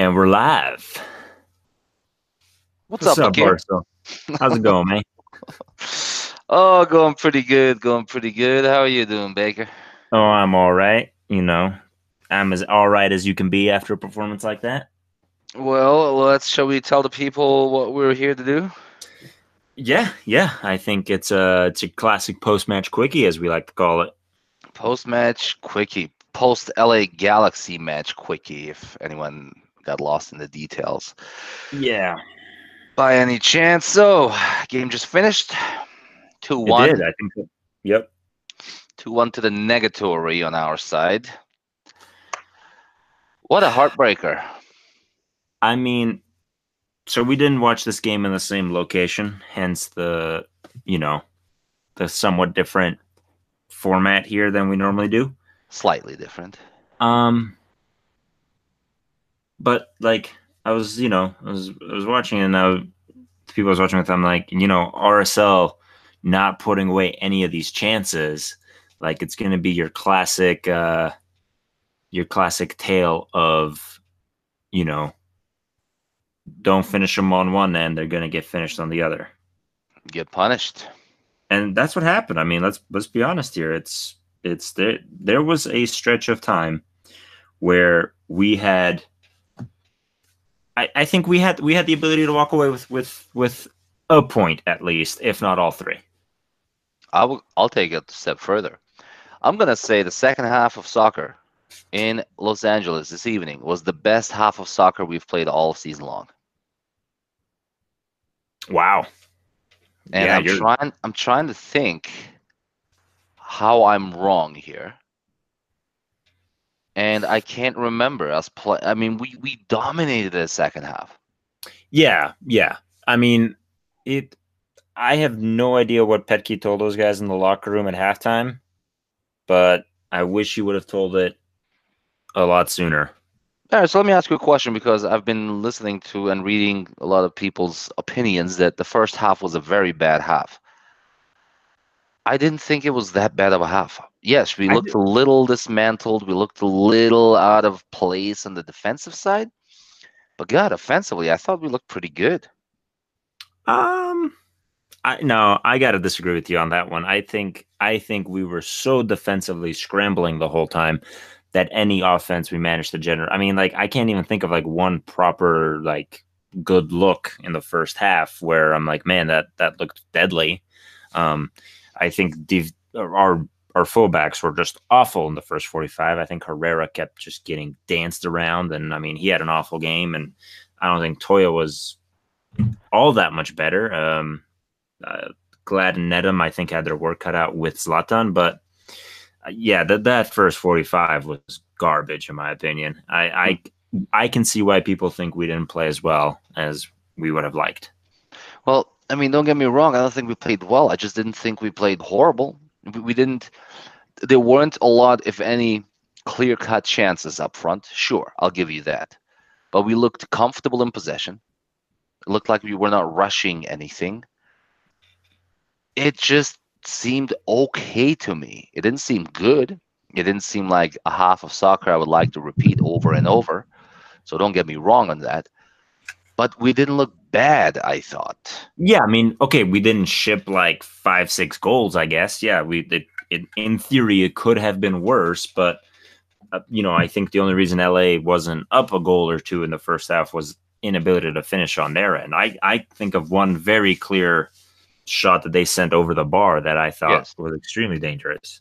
And we're live. What's, What's up, up Barso? How's it going, man? oh, going pretty good. Going pretty good. How are you doing, Baker? Oh, I'm all right. You know, I'm as all right as you can be after a performance like that. Well, let's. Shall we tell the people what we're here to do? Yeah, yeah. I think it's a it's a classic post match quickie, as we like to call it. Post match quickie, post LA Galaxy match quickie. If anyone got lost in the details. Yeah. By any chance, so game just finished. Two one. I think? So. Yep. Two one to the negatory on our side. What a heartbreaker. I mean, so we didn't watch this game in the same location, hence the, you know, the somewhat different format here than we normally do. Slightly different. Um, but like I was, you know, I was I was watching and I, the people I was watching with, I'm like, you know, RSL not putting away any of these chances, like it's going to be your classic, uh, your classic tale of, you know, don't finish them on one end, they're going to get finished on the other. Get punished. And that's what happened. I mean, let's let's be honest here. It's it's there there was a stretch of time where we had I, I think we had we had the ability to walk away with with with a point at least, if not all three. I will I'll take it a step further. I'm gonna say the second half of soccer in Los Angeles this evening was the best half of soccer we've played all season long. Wow. And yeah, I'm you're... trying I'm trying to think how I'm wrong here. And I can't remember us play I mean we we dominated the second half. Yeah, yeah. I mean it I have no idea what Petke told those guys in the locker room at halftime, but I wish he would have told it a lot sooner. All right, so let me ask you a question because I've been listening to and reading a lot of people's opinions that the first half was a very bad half. I didn't think it was that bad of a half. Yes, we looked a little dismantled. We looked a little out of place on the defensive side. But God, offensively, I thought we looked pretty good. Um, I no, I got to disagree with you on that one. I think I think we were so defensively scrambling the whole time that any offense we managed to generate. I mean, like I can't even think of like one proper like good look in the first half where I'm like, man, that that looked deadly. Um, I think our our fullbacks were just awful in the first 45. I think Herrera kept just getting danced around, and I mean, he had an awful game, and I don't think Toia was all that much better. Um, uh, Glad and Nedum, I think, had their work cut out with Zlatan, but yeah, that that first 45 was garbage in my opinion. I, I I can see why people think we didn't play as well as we would have liked. Well, I mean, don't get me wrong. I don't think we played well. I just didn't think we played horrible. We, we didn't. There weren't a lot, if any, clear-cut chances up front. Sure, I'll give you that. But we looked comfortable in possession. It looked like we were not rushing anything. It just seemed okay to me. It didn't seem good. It didn't seem like a half of soccer I would like to repeat over and over. So don't get me wrong on that. But we didn't look bad, I thought. Yeah, I mean, okay, we didn't ship like five, six goals, I guess. Yeah, we it, it in theory it could have been worse, but uh, you know, I think the only reason LA wasn't up a goal or two in the first half was inability to finish on their end. I I think of one very clear shot that they sent over the bar that I thought yes. was extremely dangerous.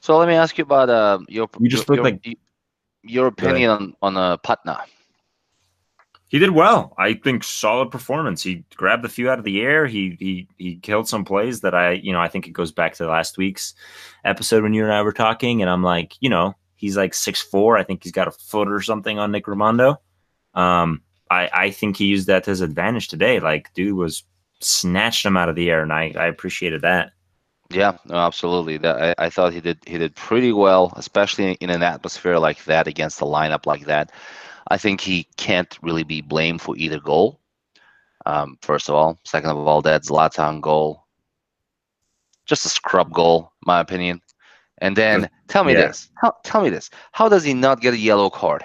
So let me ask you about uh, your you just your, like your opinion on on uh, Putna. He did well. I think solid performance. He grabbed a few out of the air. He he he killed some plays that I you know I think it goes back to last week's episode when you and I were talking, and I'm like you know he's like six four. I think he's got a foot or something on Nick Rimando. Um, I I think he used that to his advantage today. Like dude was snatched him out of the air, and I, I appreciated that. Yeah, no, absolutely. That I, I thought he did he did pretty well, especially in an atmosphere like that against a lineup like that. I think he can't really be blamed for either goal. Um, first of all, second of all, that Zlatan goal, just a scrub goal, my opinion. And then tell me yeah. this. How, tell me this. How does he not get a yellow card?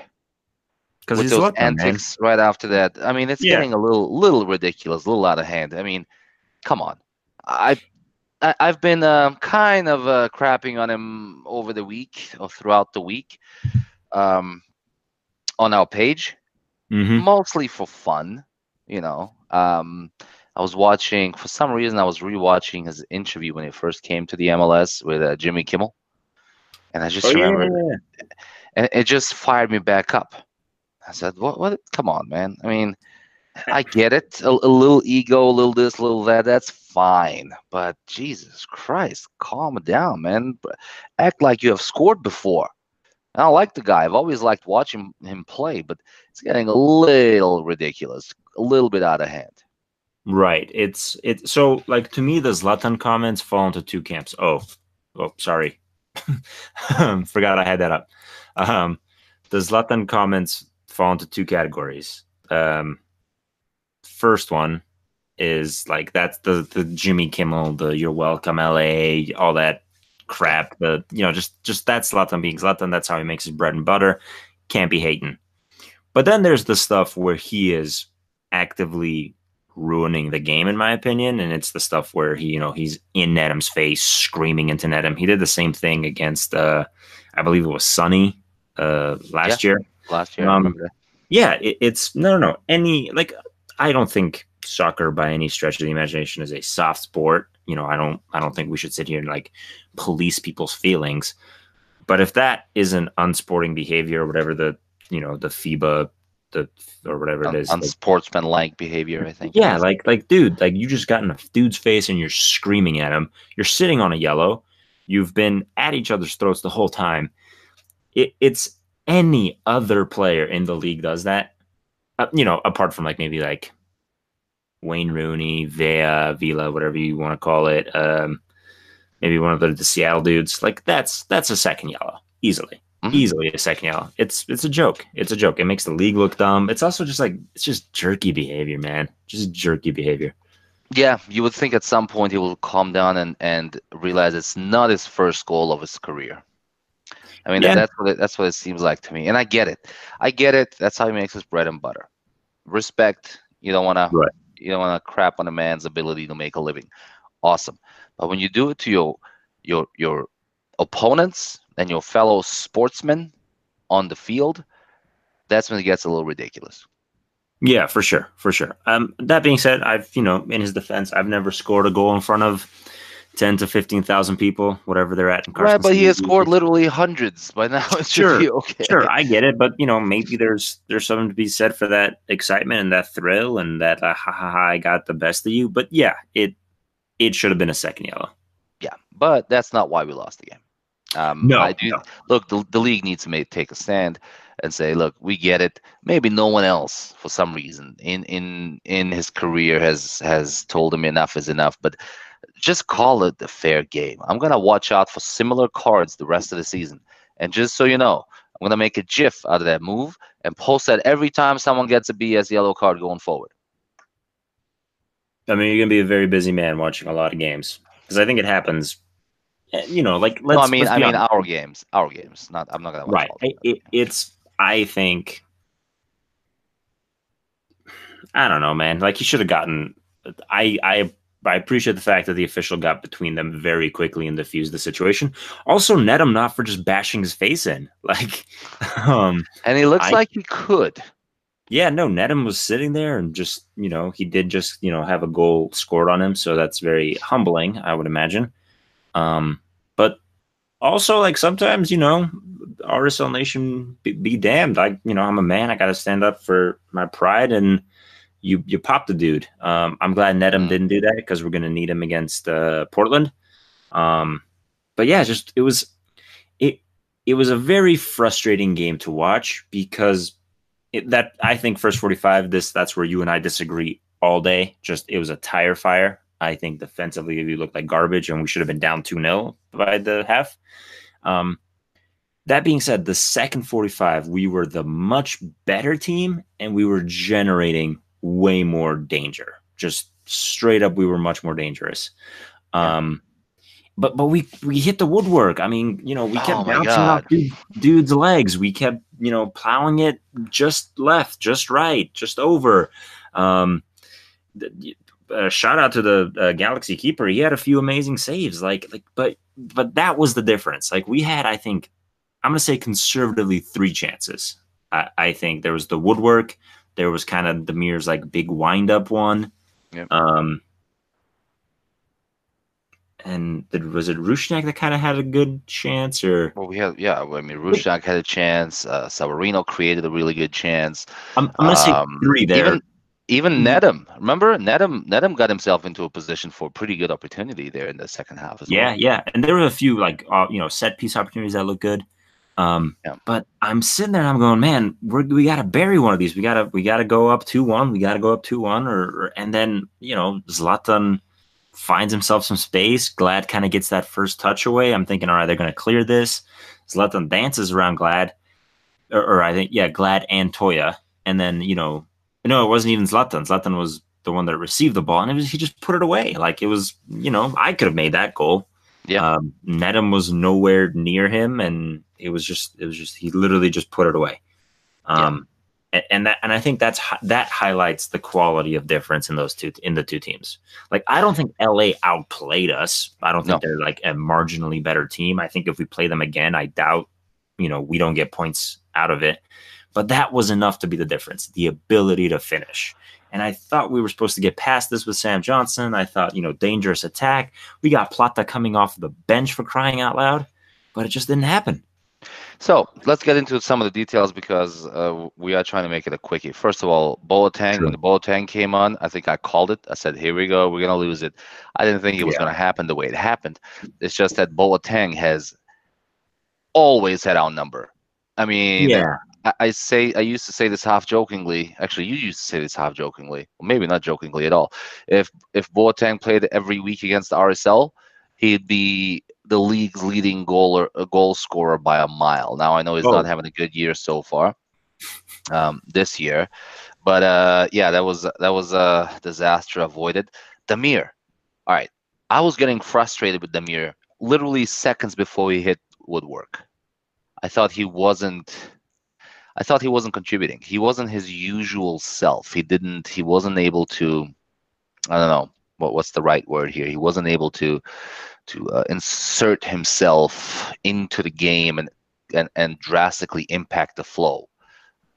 because those Zlatan, man. antics right after that. I mean, it's Yeah. getting a little little ridiculous, a little out of hand. I mean, come on. I, I I've been um, kind of uh, crapping on him over the week or throughout the week, um, on our page, Mhm. mostly for fun. You know, um, I was watching for some reason I was rewatching his interview when he first came to the MLS with uh, Jimmy Kimmel, and I just Oh, remember yeah. and it just fired me back up. I said, "What? What? Come on, man. I mean, I get it. A, a little ego, a little this, a little that. That's fine. But Jesus Christ, calm down, man. Act like you have scored before." And I like the guy. I've always liked watching him play, but it's getting a little ridiculous, a little bit out of hand. Right. It's it. So like to me, the Zlatan comments fall into two camps. Oh, oh, sorry, forgot I had that up. Um, the Zlatan comments fall into two categories. Um, first one is like that's the the Jimmy Kimmel, the "You're welcome, LA," all that crap. The you know just just that's Zlatan being Zlatan. That's how he makes his bread and butter. Can't be hating. But then there's the stuff where he is actively ruining the game, in my opinion. And it's the stuff where he, you know, he's in Nedum's face, screaming into Nedum. He did the same thing against, uh, I believe it was Sonny uh, last year. Last year, Um. Yeah, it, it's no, no, no. Any like, I don't think soccer by any stretch of the imagination is a soft sport. You know, I don't, I don't think we should sit here and like police people's feelings. But if that isn't unsporting behavior or whatever the, you know, the FIBA, the or whatever it is, like, unsportsmanlike behavior. I think. yeah, like like dude, like you just got in a dude's face and you're screaming at him. You're sitting on a yellow. You've been at each other's throats the whole time. It, it's any other player in the league does that. Uh, you know, apart from like maybe like Wayne Rooney, Vea, Vila, whatever you want to call it. Um, maybe one of the, the Seattle dudes. Like that's that's a second yellow easily Mhm. easily a second yellow. It's it's a joke. It's a joke. It makes the league look dumb. It's also just like it's just jerky behavior, man. Just jerky behavior. Yeah, you would think at some point he will calm down and, and realize it's not his first goal of his career. I mean, Yeah. that's what it, that's what it seems like to me, and I get it. I get it. That's how he makes his bread and butter. Respect. You don't want Right. to you don't want to crap on a man's ability to make a living. Awesome, but when you do it to your your your opponents and your fellow sportsmen on the field, that's when it gets a little ridiculous. Yeah, for sure, for sure. Um, that being said, I've you know, in his defense, I've never scored a goal in front of ten to fifteen thousand people, whatever they're at. In Right, Carson but he has scored literally hundreds by now. It Sure, okay. Sure, I get it, but you know, maybe there's there's something to be said for that excitement and that thrill and that uh, ha ha ha, I got the best of you. But yeah, it it should have been a second yellow. Yeah, but that's not why we lost the game. Um, No, I do no. look. The, the league needs to make, take a stand and say, look, we get it. Maybe no one else, for some reason, in in in his career has has told him enough is enough. But just call it a fair game. I'm gonna watch out for similar cards the rest of the season. And just so you know, I'm gonna make a GIF out of that move and post that every time someone gets a BS yellow card going forward. I mean, you're gonna be a very busy man watching a lot of games because I think it happens. eh, You know, like let's. no, I mean, I mean honest. our games, our games. Not, I'm not gonna watch right. it, it's. I think. I don't know, man. Like he should have gotten. I I I appreciate the fact that the official got between them very quickly and diffused the situation. Also, Nedum not for just bashing his face in. Like, um, And he looks I- like he could. yeah, no, Nedum was sitting there and just, you know, he did just, you know, have a goal scored on him. So that's very humbling, I would imagine. Um, but also, like, sometimes, you know, RSL Nation be, be damned. I, you know, I'm a man. I got to stand up for my pride and you, you pop the dude. Um, I'm glad Nedum Mm. didn't do that because we're going to need him against uh, Portland. Um, but yeah, just, it was, it, it was a very frustrating game to watch because it, that I think first 45 this that's where you and I disagree all day just it was a tire fire I think defensively we looked like garbage and we should have been down 2-0 by the half um that being said the second 45 we were the much better team and we were generating way more danger just straight up we were much more dangerous um but but we we hit the woodwork. I mean, you know, we kept Oh bouncing God. off dude, dude's legs. We kept you know plowing it just left, just right, just over. Um, uh, shout out to the uh, Galaxy keeper. He had a few amazing saves. Like like, but but that was the difference. Like we had, I think, I'm gonna say conservatively three chances. I, I think there was the woodwork. There was kind of Damir's like big wind up one. Yep. Um, and the, was it Rusnak that kind of had a good chance, or Well, we had yeah. I mean, Rusnak had a chance. Uh, Savarino created a really good chance. I'm, I'm gonna say Um, three there. Even even Mhm. Nedum, remember Nedum? Nedum got himself into a position for a pretty good opportunity there in the second half as yeah, well. yeah, and there were a few like uh, you know set piece opportunities that look good. Um, Yeah. but I'm sitting there and I'm going, man, we're, we got to bury one of these. We got to we got to go up two one. We got to go up two one, or, or and then you know Zlatan finds himself some space. Glad kind of gets that first touch away. I'm thinking, all right, they're going to clear this. Zlatan dances around Glad, or, or I think yeah, Glad and Toia, and then you know, no, it wasn't even Zlatan. Zlatan was the one that received the ball, and it was he just put it away. Like it was, you know, I could have made that goal. Yeah. Um, Nedum was nowhere near him, and it was just, it was just, he literally just put it away. Um, a- and that, and I think that's that highlights the quality of difference in those two in the two teams. Like I don't think LA outplayed us. I don't think No. they're like a marginally better team. I think if we play them again, I doubt, you know, we don't get points out of it. But that was enough to be the difference, the ability to finish. And I thought we were supposed to get past this with Sam Johnson. I thought, you know, dangerous attack. We got Plata coming off the bench for crying out loud, but it just didn't happen. So let's get into some of the details because uh, we are trying to make it a quickie. First of all, Boateng, True. when the Boateng came on, I think I called it. I said, here we go, we're going to lose it. I didn't think it was Yeah. going to happen the way it happened. It's just that Boateng has always had our number. I mean, I, I say I used to say this half jokingly. Actually, you used to say this half jokingly, maybe not jokingly at all. If if Boateng played every week against RSL, he'd be the league's leading goaler, a goal scorer by a mile. Now I know he's Oh. not having a good year so far, um, this year, but uh, yeah, that was that was a disaster avoided. Damir, all right, I was getting frustrated with Damir literally seconds before he hit woodwork. I thought he wasn't. I thought he wasn't contributing. He wasn't his usual self. He didn't. He wasn't able to. I don't know what what's the right word here. He wasn't able to to uh, insert himself into the game and and and drastically impact the flow.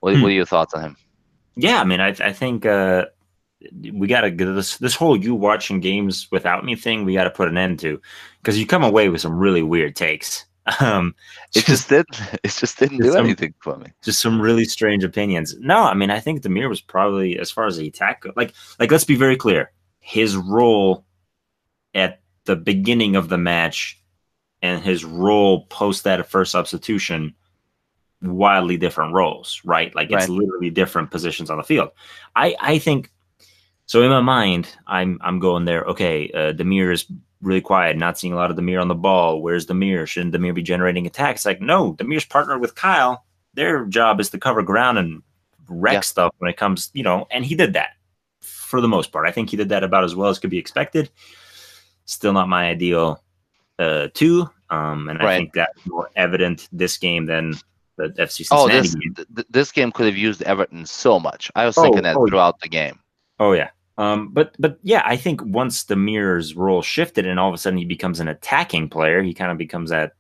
What, Hmm. what are your thoughts on him? Yeah, I mean, I, I think uh, we got to this this whole you watching games without me thing. We got to put an end to because you come away with some really weird takes. Um, It just didn't. It just didn't do some- anything for me. just some really strange opinions. No, I mean, I think Damir was probably as far as the attack, like, like let's be very clear. His role at the beginning of the match and his role post that first substitution, wildly different roles, right? Like it's literally different positions on the field. I, I think so. In my mind, I'm, I'm going there. Okay, uh, Damir is really quiet, not seeing a lot of Damir on the ball. Where's Damir? Shouldn't Damir be generating attacks? Like, no, Damir's partnered with Kyle. Their job is to cover ground and wreck Yeah. stuff when it comes, you know, and he did that for the most part. I think he did that about as well as could be expected. Still not my ideal uh two. Um and I think that's more evident this game than the FC Oh, Cincinnati this game. th- th- this game could have used Everton so much. I was Oh, thinking that oh, yeah. throughout the game. Oh yeah. Um, but but yeah, I think once Damir's role shifted and all of a sudden he becomes an attacking player, he kind of becomes that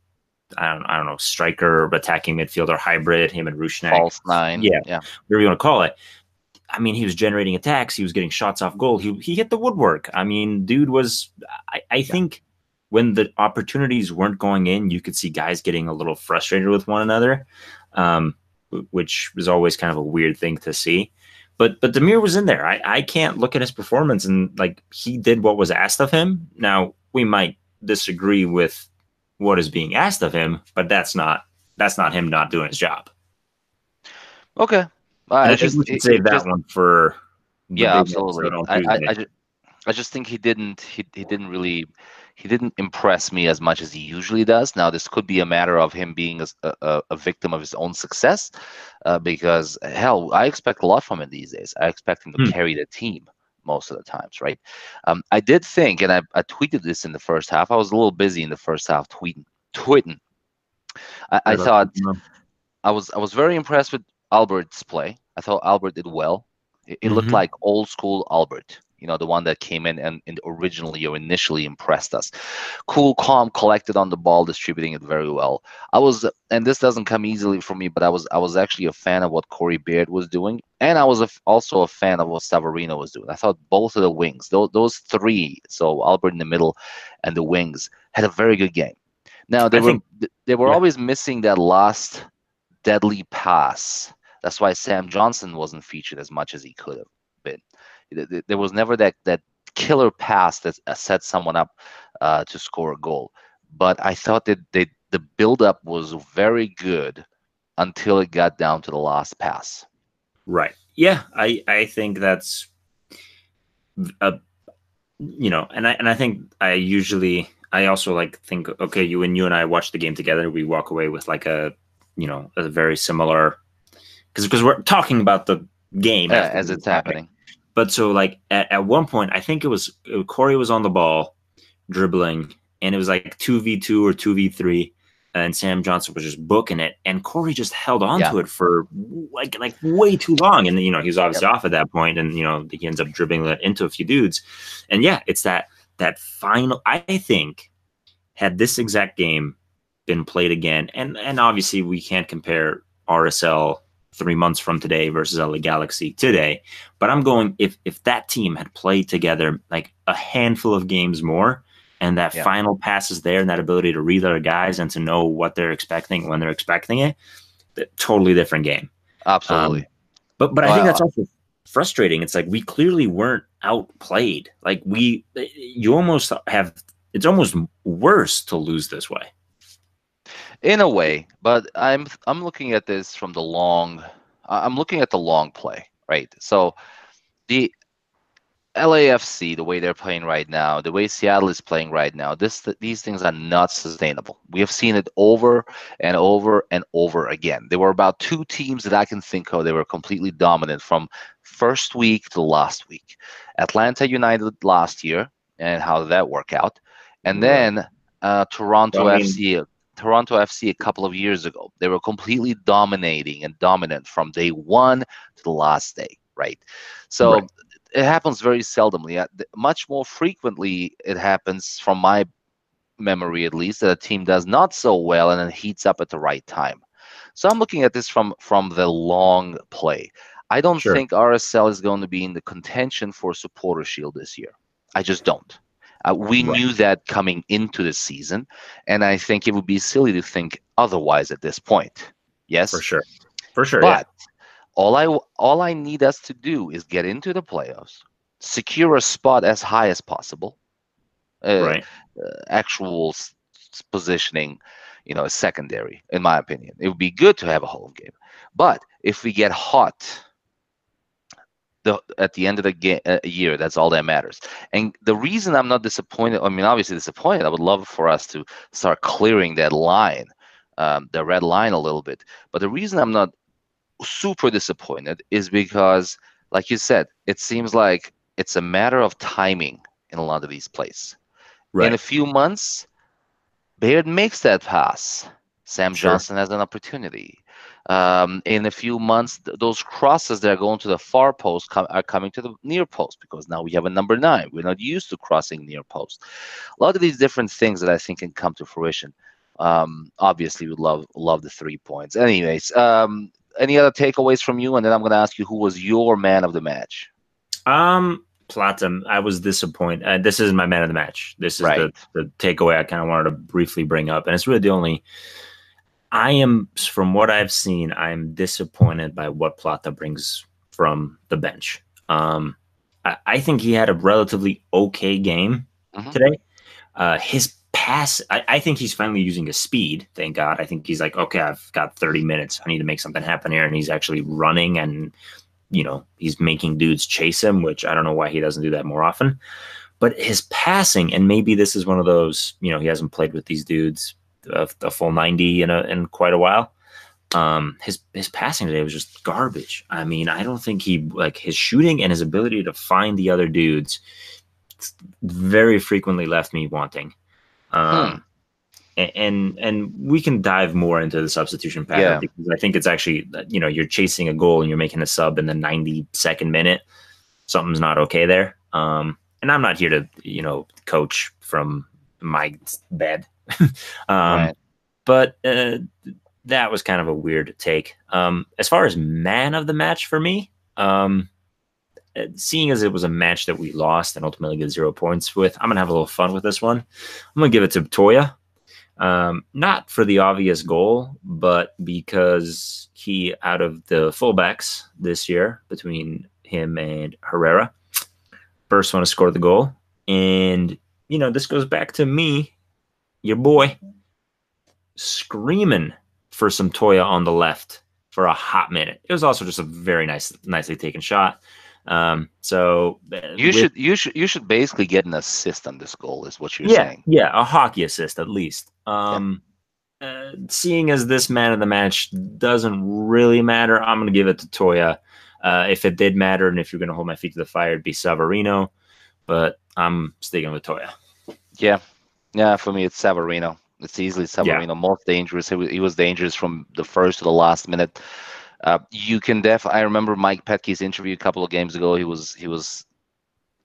I don't I don't know striker, attacking midfielder hybrid. Him and Rusnak, False nine. Yeah. yeah. whatever you want to call it. I mean, he was generating attacks. He was getting shots off goal. He he hit the woodwork. I mean, dude was. I, I think when the opportunities weren't going in, you could see guys getting a little frustrated with one another, um, which was always kind of a weird thing to see. But but Damir was in there. I, I can't look at his performance and like he did what was asked of him. Now we might disagree with what is being asked of him, but that's not that's not him not doing his job. Okay. And I just- we should save that just- one for yeah, absolutely. I, I, I, just, I just think he didn't he, he didn't really he didn't impress me as much as he usually does. Now this could be a matter of him being a, a, a victim of his own success, uh, because hell, I expect a lot from him these days. I expect him to Hmm. carry the team most of the times, right? Um, I did think, and I, I tweeted this in the first half. I was a little busy in the first half tweeting. Tweeting. I, I thought I was I was very impressed with Albert's play. I thought Albert did well. It, it mm-hmm. looked like old school Albert you know, the one that came in and, and originally or initially impressed us. Cool, calm, collected on the ball, distributing it very well. I was, and this doesn't come easily for me, but I was, I was actually a fan of what Corey Baird was doing, and I was a, also a fan of what Savarino was doing. I thought both of the wings, those, those three, so Albert in the middle, and the wings, had a very good game. Now they I were, think, they were yeah. always missing that last deadly pass. That's why Sam Johnson wasn't featured as much as he could have been there was never that that killer pass that uh, set someone up uh, to score a goal. But I thought that they, the buildup was very good until it got down to the last pass. Right. Yeah, I I think that's a you know, and I and I think I usually I also like think okay, you and you and I watch the game together, we walk away with like a you know a very similar because because we're talking about the game uh, as it's happening. But so like at, at one point, I think it was Corey was on the ball dribbling, and it was like two v two or two v three, and Sam Johnson was just booking it, and Corey just held on yeah. to it for like like way too long, and you know he was obviously yep. off at that point, and you know he ends up dribbling it into a few dudes, and yeah, it's that that final. I think had this exact game been played again, and and obviously we can't compare RSL three months from today versus LA Galaxy today. But I'm going if if that team had played together like a handful of games more, and that yeah. final pass is there, and that ability to read other guys and to know what they're expecting when they're expecting it, totally different game. Absolutely. Um, but but wow. I think that's also frustrating. It's like we clearly weren't outplayed. Like we, you almost have. It's almost worse to lose this way in a way but i'm i'm looking at this from the long i'm looking at the long play right so the LAFC, the way they're playing right now, the way Seattle is playing right now, this these things are not sustainable. We have seen it over and over and over again. There were about two teams that I can think of. They were completely dominant from first week to last week. Atlanta United last year, and how did that work out? And then uh, Toronto I mean, FC Toronto FC a couple of years ago. They were completely dominating and dominant from day one to the last day, right? So right. it happens very seldomly. Uh, much more frequently, it happens from my memory at least that a team does not so well and then heats up at the right time. So I'm looking at this from from the long play. I don't sure. think RSL is going to be in the contention for supporter shield this year. I just don't. Uh, we right. knew that coming into the season, and I think it would be silly to think otherwise at this point. Yes, for sure, for sure. But yeah. all I all I need us to do is get into the playoffs, secure a spot as high as possible. Uh, right. Uh, actual s- positioning, you know, secondary, in my opinion. It would be good to have a home game, but if we get hot the at the end of the game, uh, year. That's all that matters. And the reason I'm not disappointed, I mean, obviously disappointed. I would love for us to start clearing that line, um, the red line, a little bit. But the reason I'm not super disappointed is because, like you said, it seems like it's a matter of timing in a lot of these plays. Right. In a few months, Baird makes that pass. Sam sure. Johnson has an opportunity um, in a few months, th- those crosses that are going to the far post com- are coming to the near post because now we have a number nine. We're not used to crossing near post. A lot of these different things that I think can come to fruition. Um, obviously, we love love the three points. Anyways, um, any other takeaways from you? And then I'm going to ask you who was your man of the match. Um, Plata, I was disappointed. Uh, this isn't my man of the match. This is right. the, the takeaway I kind of wanted to briefly bring up, and it's really the only I am, from what I've seen, I'm disappointed by what Plata brings from the bench. Um, I, I, think he had a relatively okay game mm-hmm. today. Uh, his pass, I, I, think he's finally using his speed. Thank God. I think he's like, okay, I've got 30 minutes. I need to make something happen here. And he's actually running and, you know, he's making dudes chase him, which I don't know why he doesn't do that more often. But his passing, and maybe this is one of those, you know, he hasn't played with these dudes a, a full 90 in a, in quite a while. Um, his his passing today was just garbage. I mean, I don't think he like his shooting and his ability to find the other dudes very frequently left me wanting. Um, hmm. and, and we can dive more into the substitution pattern yeah. because I think it's actually you know you're chasing a goal and you're making a sub in the 92nd minute. Something's not okay there. Um, and I'm not here to you know coach from my bed. um, right. But uh, that was kind of a weird take. Um, as far as man of the match for me, um, uh, seeing as it was a match that we lost and ultimately get zero points with, I'm gonna have a little fun with this one. I'm gonna give it to Toia. Um, not for the obvious goal, but because he, out of the fullbacks this year, between him and Herrera, first one to score the goal. And, you know, this goes back to me, your boy, screaming for some Toia on the left for a hot minute. It was also just a very nice, nicely taken shot. Um, so uh, you with, should you should you should basically get an assist on this goal, is what you're yeah, saying. Yeah, a hockey assist at least. Um, yeah. uh, seeing as this man of the match doesn't really matter, I'm going to give it to Toia. Uh, if it did matter, and if you're going to hold my feet to the fire, it'd be Savarino. But I'm sticking with Toia. Yeah, yeah. For me, it's Savarino. It's easily Savarino. Yeah. Most dangerous. He was, he was dangerous from the first to the last minute. Uh, you can def. I remember Mike Petke's interview a couple of games ago. He was he was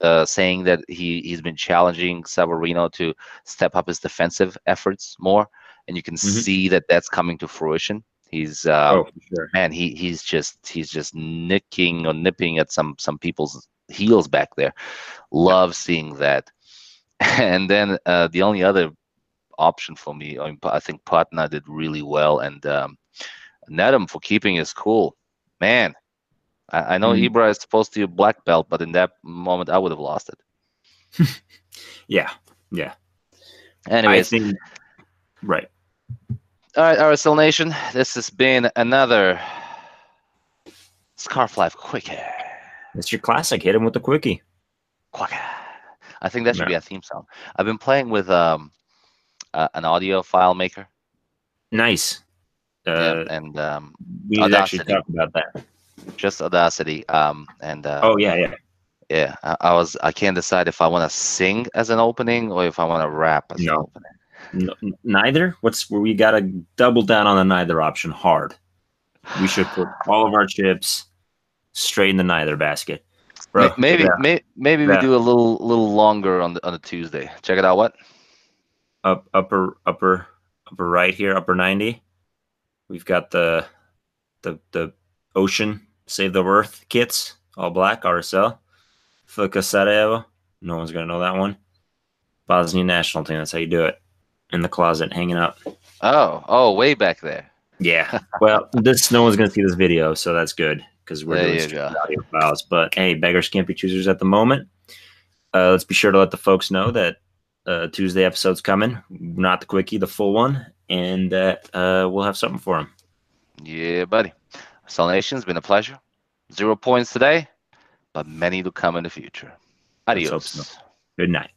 uh, saying that he he's been challenging Savarino to step up his defensive efforts more, and you can mm-hmm. see that that's coming to fruition. He's uh, oh, sure. man, he he's just he's just nicking or nipping at some some people's heels back there. Love yeah. seeing that. And then uh, the only other option for me, I, mean, I think Putna did really well, and um, for keeping his cool. Man, I, I know mm. Ibra is supposed to be a black belt, but in that moment, I would have lost it. yeah, yeah. Anyways, think, right. All right, RSL Nation, this has been another Scarf Life Quickie. It's your classic. Hit him with the quickie. Quickie. I think that should no. be a theme song. I've been playing with um, uh, an audio file maker. Nice. Uh, yeah, and um, we need actually talk about that. Just Audacity. Um, and uh, oh yeah, yeah, yeah. I, I, was. I can't decide if I want to sing as an opening or if I want to rap as no. an opening. No, neither. What's we got to double down on the neither option hard. We should put all of our chips straight in the neither basket. Bro, maybe yeah. may, maybe yeah. we do a little little longer on the on the Tuesday. Check it out. What? Up upper upper upper right here, upper ninety. We've got the the the ocean save the earth kits, all black RSL. Fuka Sarajevo. No one's gonna know that one. Bosnian national team. That's how you do it. In the closet, hanging up. Oh, oh, way back there. Yeah. Well, this no one's gonna see this video, so that's good because we're there doing audio files. But hey, beggars can't be choosers at the moment. Uh, let's be sure to let the folks know that uh, Tuesday episode's coming, not the quickie, the full one, and that uh, we'll have something for them. Yeah, buddy. Salnation's been a pleasure. Zero points today, but many to come in the future. Adios. So. Good night.